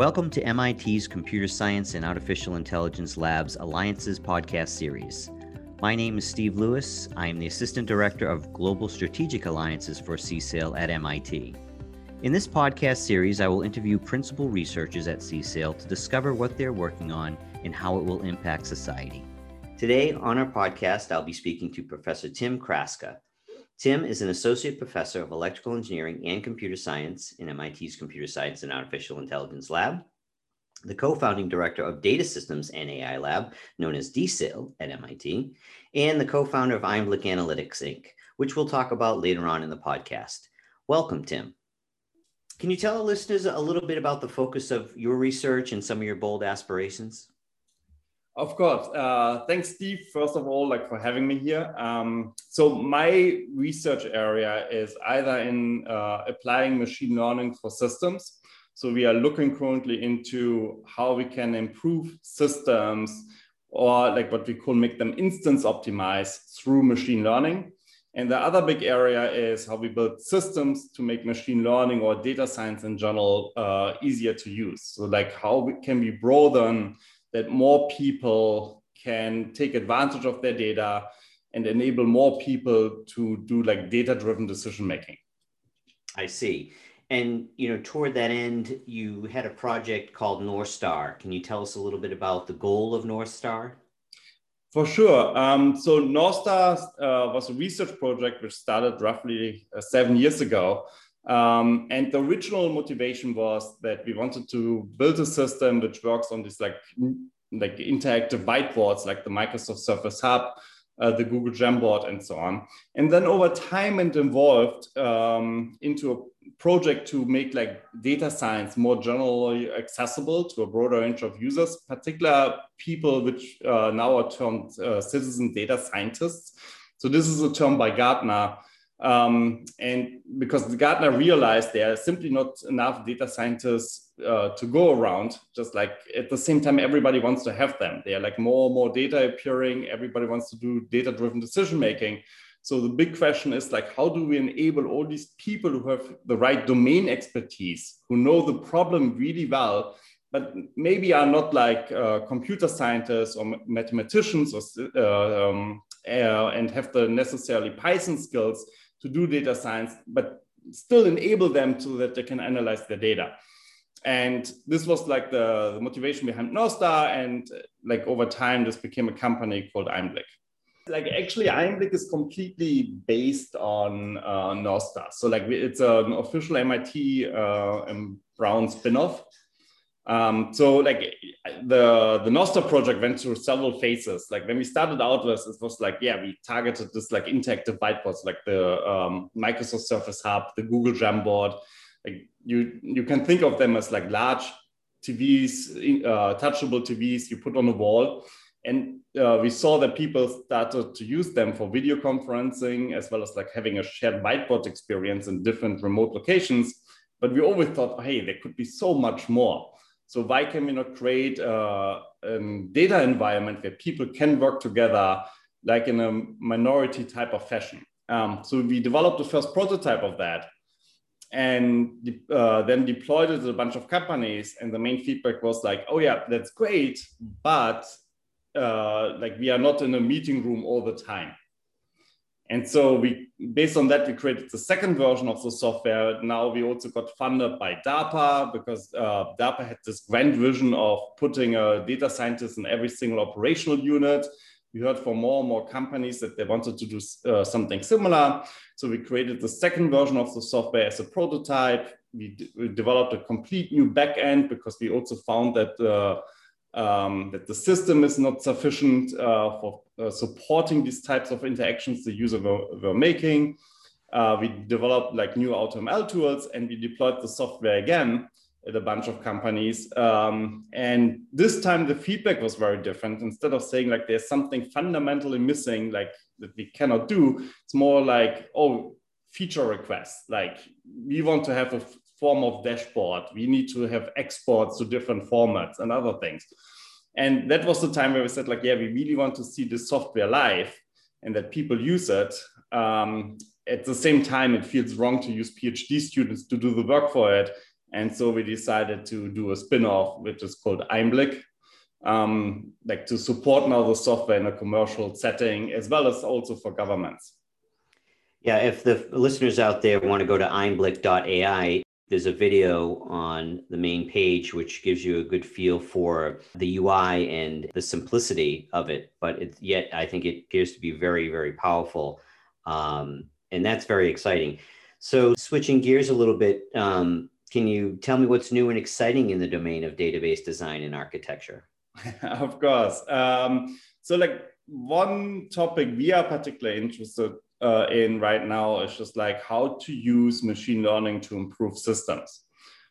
Welcome to MIT's Computer Science and Artificial Intelligence Lab's Alliances podcast series. My name is Steve Lewis. I am the Assistant Director of Global Strategic Alliances for CSAIL at MIT. In this podcast series, I will interview principal researchers at CSAIL to discover what they're working on and how it will impact society. Today on our podcast, I'll be speaking to Professor Tim Kraska. Tim is an associate professor of electrical engineering and computer science in MIT's Computer Science and Artificial Intelligence Lab, the co-founding director of Data Systems and AI Lab, known as DSAIL at MIT, and the co-founder of Einblick Analytics Inc., which we'll talk about later on in the podcast. Welcome, Tim. Can you tell our listeners a little bit about the focus of your research and some of your bold aspirations? Of course. Uh, thanks, Steve. First of all, like for having me here. Um, so my research area is either in uh, applying machine learning for systems. So we are looking currently into how we can improve systems or like what we call make them instance optimized through machine learning. And the other big area is how we build systems to make machine learning or data science in general uh, easier to use. So like how we, can we broaden that more people can take advantage of their data and enable more people to do like data driven decision making i see and you know toward that end you had a project called north star can you tell us a little bit about the goal of north star for sure. Um, so North Star uh, was a research project which started roughly uh, seven years ago. Um, and the original motivation was that we wanted to build a system which works on these like, like interactive whiteboards like the Microsoft Surface Hub, uh, the Google Jamboard, and so on. And then over time it evolved um, into a project to make like data science more generally accessible to a broader range of users, particular people which uh, now are termed uh, citizen data scientists. So this is a term by Gartner um, and because Gartner realized there are simply not enough data scientists uh, to go around, just like at the same time, everybody wants to have them. There are like more and more data appearing. Everybody wants to do data driven decision making. So the big question is like, how do we enable all these people who have the right domain expertise, who know the problem really well, but maybe are not like uh, computer scientists or mathematicians or, uh, um, uh, and have the necessarily Python skills, to do data science, but still enable them so that they can analyze their data. And this was like the, the motivation behind North Star. And like over time, this became a company called Einblick. Like actually, Einblick is completely based on uh, North Star. So like it's an official MIT uh, Brown spinoff. Um, so like the the Star project went through several phases. Like when we started out with it was like, yeah, we targeted this like interactive whiteboards, like the um, Microsoft Surface Hub, the Google Jamboard. Like you you can think of them as like large TVs, uh, touchable TVs you put on a wall. And uh, we saw that people started to use them for video conferencing as well as like having a shared whiteboard experience in different remote locations. But we always thought, hey, there could be so much more. So why can we not create a, a data environment where people can work together like in a minority type of fashion? Um, so we developed the first prototype of that and uh, then deployed it to a bunch of companies. And the main feedback was like, oh yeah, that's great, but uh, like we are not in a meeting room all the time. And so we, based on that, we created the second version of the software. Now we also got funded by DARPA because uh, DARPA had this grand vision of putting a data scientist in every single operational unit. We heard from more and more companies that they wanted to do uh, something similar. So we created the second version of the software as a prototype. We, we developed a complete new backend because we also found that uh, um, that the system is not sufficient uh, for uh, supporting these types of interactions the user were, were making. Uh, we developed like new AutoML tools and we deployed the software again at a bunch of companies. Um, and this time the feedback was very different. Instead of saying like there's something fundamentally missing, like that we cannot do, it's more like, oh, feature requests. Like we want to have a form of dashboard. We need to have exports to different formats and other things. And that was the time where we said, like, yeah, we really want to see this software live and that people use it. Um, at the same time, it feels wrong to use PhD students to do the work for it. And so we decided to do a spin-off, which is called Einblick, um, like to support now the software in a commercial setting, as well as also for governments. Yeah, if the listeners out there want to go to einblick.ai, there's a video on the main page which gives you a good feel for the UI and the simplicity of it. But it, yet, I think it appears to be very, very powerful. Um, and that's very exciting. So, switching gears a little bit, um, can you tell me what's new and exciting in the domain of database design and architecture? of course. Um, so, like one topic we are particularly interested uh, in right now is just like how to use machine learning to improve systems.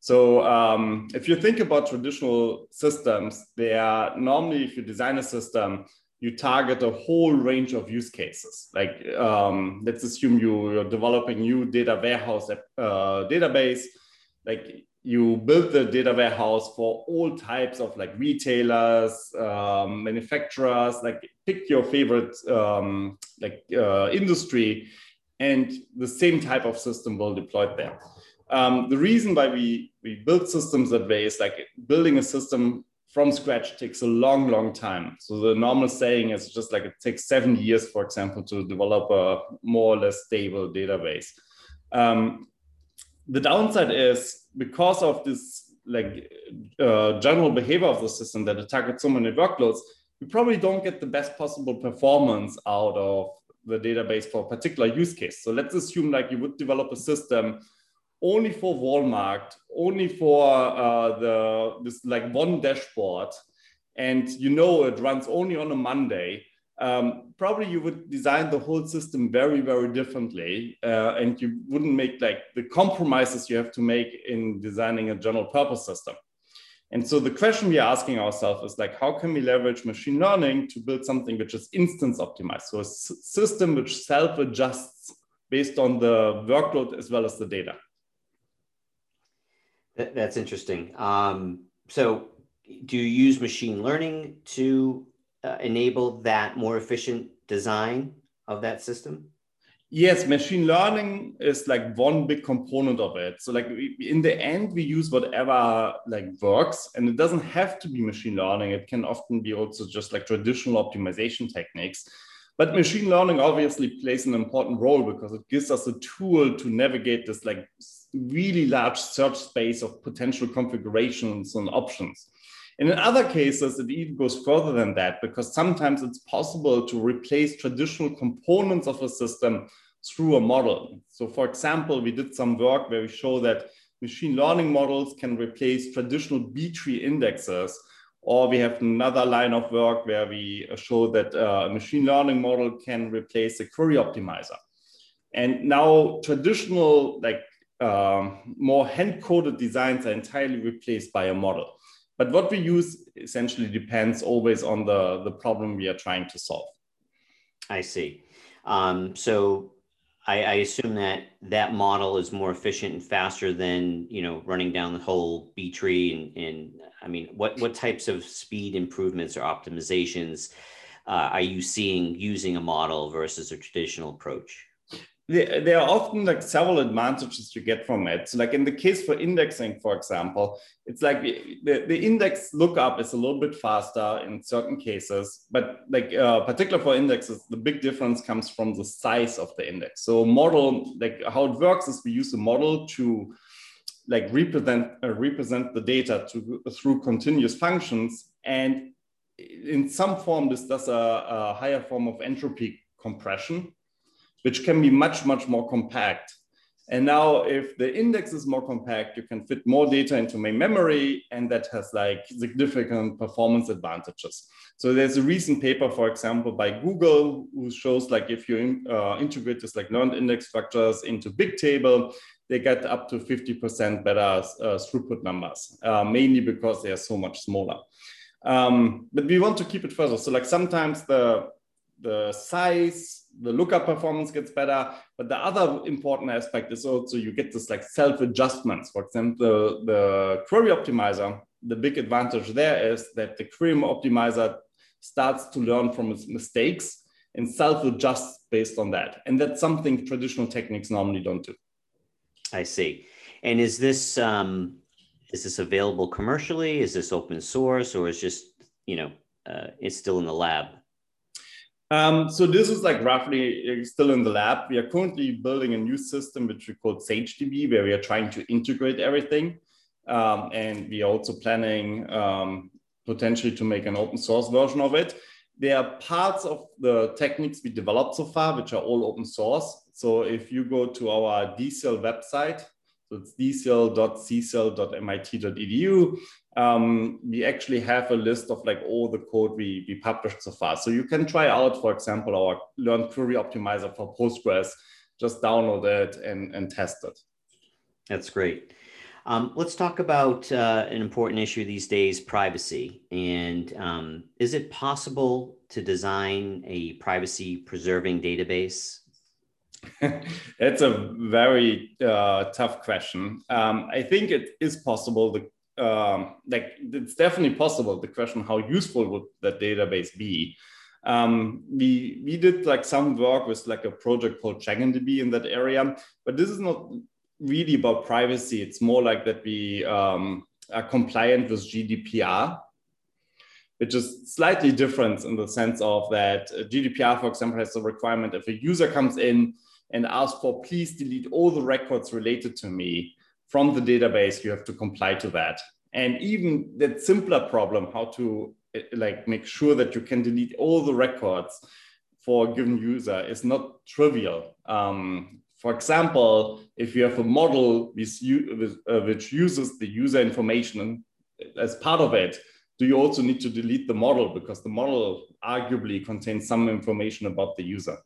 So, um, if you think about traditional systems, they are normally, if you design a system, you target a whole range of use cases. Like, um, let's assume you, are developing new data warehouse uh, database. Like, you build the data warehouse for all types of like retailers, um, manufacturers, like pick your favorite um, like uh, industry, and the same type of system will deploy there. Um, the reason why we we build systems that way is like building a system from scratch takes a long, long time. So the normal saying is just like it takes seven years, for example, to develop a more or less stable database. Um, the downside is because of this like uh, general behavior of the system that it targets so many workloads, you probably don't get the best possible performance out of the database for a particular use case. So let's assume like you would develop a system only for Walmart, only for uh, the this like one dashboard, and you know it runs only on a Monday um, probably you would design the whole system very, very differently. Uh, and you wouldn't make like the compromises you have to make in designing a general purpose system. And so the question we are asking ourselves is like, how can we leverage machine learning to build something which is instance optimized? So a system which self adjusts based on the workload as well as the data. That's interesting. Um, so do you use machine learning to uh, enable that more efficient design of that system? Yes, machine learning is like one big component of it. So like we, in the end, we use whatever like works, and it doesn't have to be machine learning. It can often be also just like traditional optimization techniques. But machine learning obviously plays an important role because it gives us a tool to navigate this like really large search space of potential configurations and options. And in other cases, it even goes further than that because sometimes it's possible to replace traditional components of a system through a model. So, for example, we did some work where we show that machine learning models can replace traditional B tree indexes. Or we have another line of work where we show that uh, a machine learning model can replace a query optimizer. And now traditional, like um, more hand coded designs are entirely replaced by a model. But what we use essentially depends always on the, the problem we are trying to solve. I see. Um, so I, I, assume that that model is more efficient and faster than you know running down the whole B tree and, and I mean what what types of speed improvements or optimizations uh, are you seeing using a model versus a traditional approach? There are often like several advantages you get from it. So like in the case for indexing, for example, it's like the, the index lookup is a little bit faster in certain cases, but like uh, particular for indexes, the big difference comes from the size of the index. So model, like how it works is we use a model to like represent uh, represent the data to, through continuous functions, and in some form this does a, a higher form of entropy compression which can be much, much more compact. And now if the index is more compact, you can fit more data into main memory and that has like significant performance advantages. So there's a recent paper, for example, by Google who shows like if you uh, integrate this like learned index structures into Bigtable, they get up to 50% better uh, throughput numbers, uh, mainly because they are so much smaller. Um, but we want to keep it further. So like sometimes the, the size the lookup performance gets better. But the other important aspect is also you get this like self adjustments. For example, the query optimizer, the big advantage there is that the query optimizer starts to learn from its mistakes and self adjusts based on that. And that's something traditional techniques normally don't do. I see. And is this um, is this available commercially? Is this open source or is just, you know, uh, it's still in the lab? Um, so this is like roughly uh, still in the lab. We are currently building a new system, which we call SageDB, where we are trying to integrate everything. Um, and we are also planning um, potentially to make an open source version of it. There are parts of the techniques we developed so far, which are all open source. So if you go to our DSAIL website, so it's dsail.csail.mit.edu, um, we actually have a list of like all the code we, we published so far. So you can try out, for example, our Learn Query Optimizer for Postgres, just download it and, and test it. That's great. Um, let's talk about uh, an important issue these days privacy. And um, is it possible to design a privacy preserving database? It's a very uh, tough question. Um, I think it is possible. The, um, like it's definitely possible. The question: How useful would that database be? Um, we we did like some work with like a project called SchengenDB in that area, but this is not really about privacy. It's more like that we um, are compliant with GDPR, which is slightly different in the sense of that GDPR, for example, has a requirement if a user comes in and ask for please delete all the records related to me from the database, you have to comply to that. And even that simpler problem, how to like make sure that you can delete all the records for a given user is not trivial. Um, for example, if you have a model with, uh, which uses the user information as part of it, do you also need to delete the model because the model arguably contains some information about the user?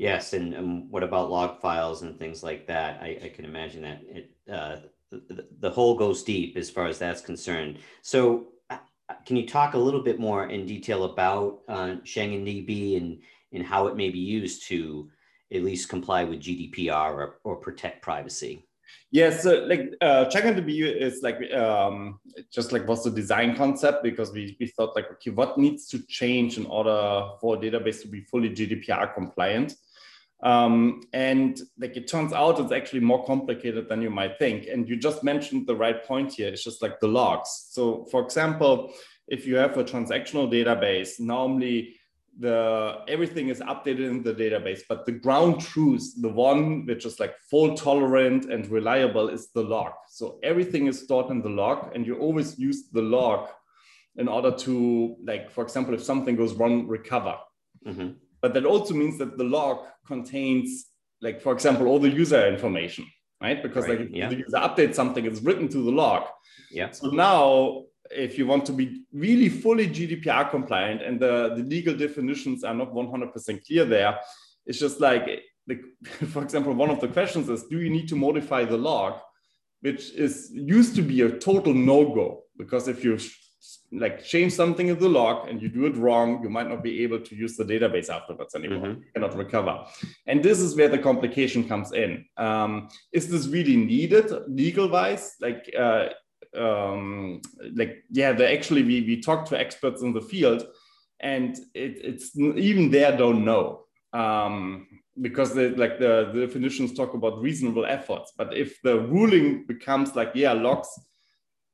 Yes, and, and what about log files and things like that? I, I can imagine that it, uh, the, the hole goes deep as far as that's concerned. So uh, can you talk a little bit more in detail about uh, DB and, and how it may be used to at least comply with GDPR or, or protect privacy? Yes, yeah, so like uh, SchengenDB is like um, just like was the design concept because we, we thought like okay what needs to change in order for a database to be fully GDPR compliant, um, and like it turns out it's actually more complicated than you might think. And you just mentioned the right point here. It's just like the logs. So for example, if you have a transactional database, normally the everything is updated in the database, but the ground truth, the one which is like fault tolerant and reliable, is the log. So everything is stored in the log, and you always use the log in order to, like, for example, if something goes wrong, recover. Mm-hmm. But that also means that the log contains, like, for example, all the user information, right? Because right. like yeah. the user updates something, it's written to the log. Yeah. So now if you want to be really fully GDPR compliant and the, the legal definitions are not 100% clear there, it's just like, the, for example, one of the questions is, do you need to modify the log? Which is used to be a total no-go because if you like change something in the log and you do it wrong, you might not be able to use the database afterwards anymore. Mm-hmm. You cannot recover. And this is where the complication comes in. Um, is this really needed legal wise? Like uh, um, like yeah, they actually we we talked to experts in the field, and it, it's even there don't know um, because they, like the, the definitions talk about reasonable efforts. But if the ruling becomes like yeah, logs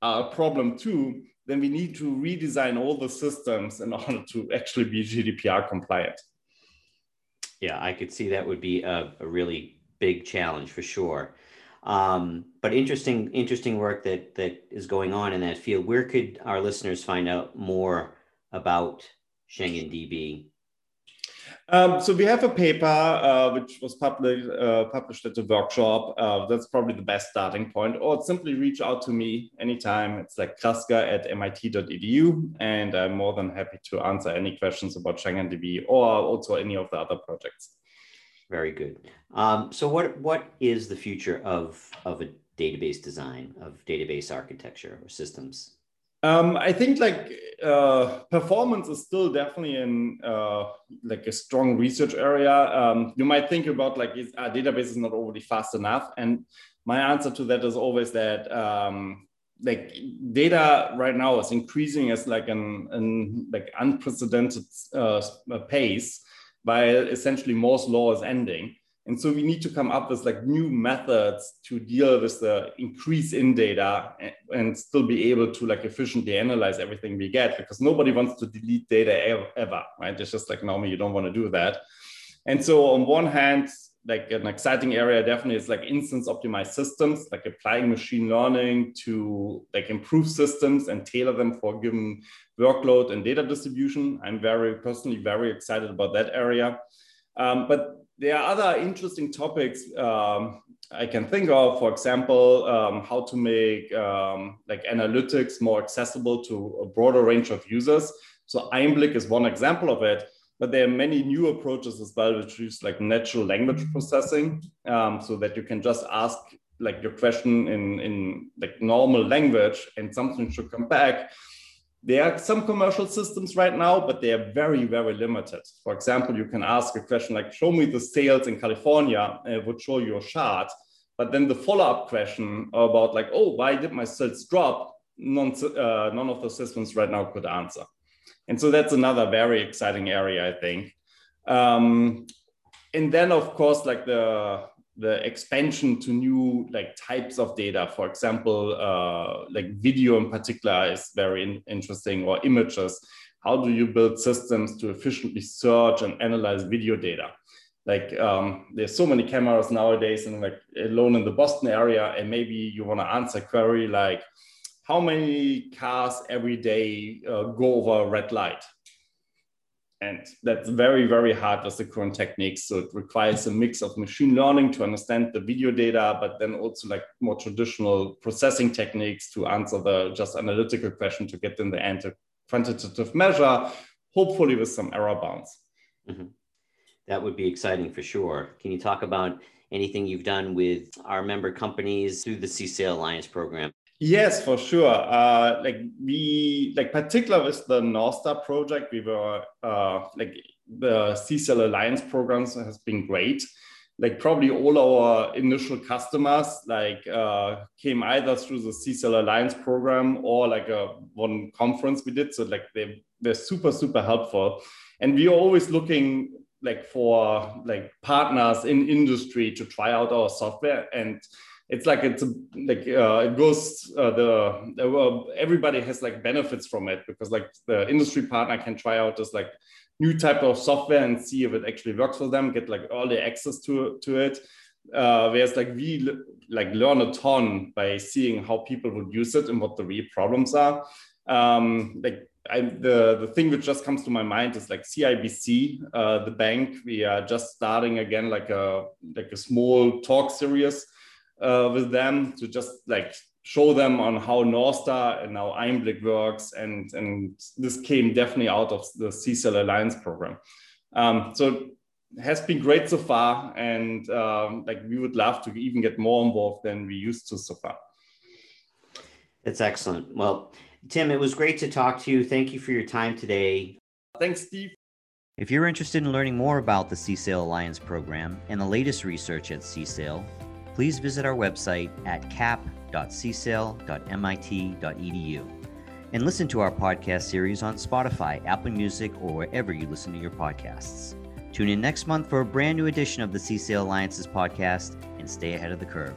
are a problem too, then we need to redesign all the systems in order to actually be GDPR compliant. Yeah, I could see that would be a, a really big challenge for sure. Um, but interesting, interesting work that that is going on in that field. Where could our listeners find out more about SchengenDB? Um, so we have a paper uh, which was published uh, published at the workshop. Uh, that's probably the best starting point. Or simply reach out to me anytime. It's like kraska at mit.edu, and I'm more than happy to answer any questions about SchengenDB or also any of the other projects. Very good. Um, so what what is the future of of a database design of database architecture or systems? Um, I think like uh, performance is still definitely in uh, like a strong research area. Um, you might think about like is our database is not already fast enough, and my answer to that is always that um, like data right now is increasing as like an, an like unprecedented uh, pace while essentially Moore's law is ending. And so we need to come up with like new methods to deal with the increase in data and, still be able to like efficiently analyze everything we get because nobody wants to delete data ever, right? It's just like normally you don't want to do that. And so on one hand, like an exciting area definitely is like instance optimized systems, like applying machine learning to like improve systems and tailor them for given workload and data distribution. I'm very personally very excited about that area. Um, but there are other interesting topics um, I can think of. For example, um, how to make um, like analytics more accessible to a broader range of users. So Einblick is one example of it, but there are many new approaches as well, which use like natural language processing, um, so that you can just ask like your question in in like normal language, and something should come back there are some commercial systems right now, but they are very, very limited. For example, you can ask a question like, show me the sales in California, and it would show you a chart. But then the follow-up question about like, oh, why did my sales drop? None, uh, none of the systems right now could answer. And so that's another very exciting area, I think. Um, and then of course, like the the expansion to new like types of data. For example uh, like video in particular is very in interesting or images. How do you build systems to efficiently search and analyze video data? Like um, there's so many cameras nowadays and like alone in the boston area and maybe you want to answer a query like how many cars every day uh, go over a red light and that's very, very hard with the current techniques. So it requires a mix of machine learning to understand the video data, but then also like more traditional processing techniques to answer the just analytical question to get in the end a quantitative measure, hopefully with some error bounds. Mm-hmm. That would be exciting for sure. Can you talk about anything you've done with our member companies through the CSAIL Alliance program? Yes, for sure. Uh, like we, like particular with the North Star project, we were uh, like the CSAIL Alliance programs has been great. Like probably all our initial customers like uh, came either through the CSAIL Alliance program or like a one conference we did. So like they they're super super helpful, and we are always looking like for like partners in industry to try out our software and it's like it's a, like uh, it goes uh, the everybody has like benefits from it because like the industry partner can try out this like new type of software and see if it actually works for them get like early access to to it uh, whereas like we like learn a ton by seeing how people would use it and what the real problems are um, like I, the the thing which just comes to my mind is like CIBC, uh, the bank. We are just starting again like a like a small talk series uh, with them to just like show them on how North Star and how Einblick works. And, and this came definitely out of the CSAIL Alliance program. Um, so it has been great so far. And um, like we would love to even get more involved than we used to so far. That's excellent. Well, Tim, it was great to talk to you. Thank you for your time today. Thanks, Steve. If you're interested in learning more about the CSAIL Alliance program and the latest research at CSAIL, please visit our website at cap.csail.mit.edu and listen to our podcast series on Spotify, Apple Music, or wherever you listen to your podcasts. Tune in next month for a brand new edition of the CSAIL Alliances podcast and stay ahead of the curve.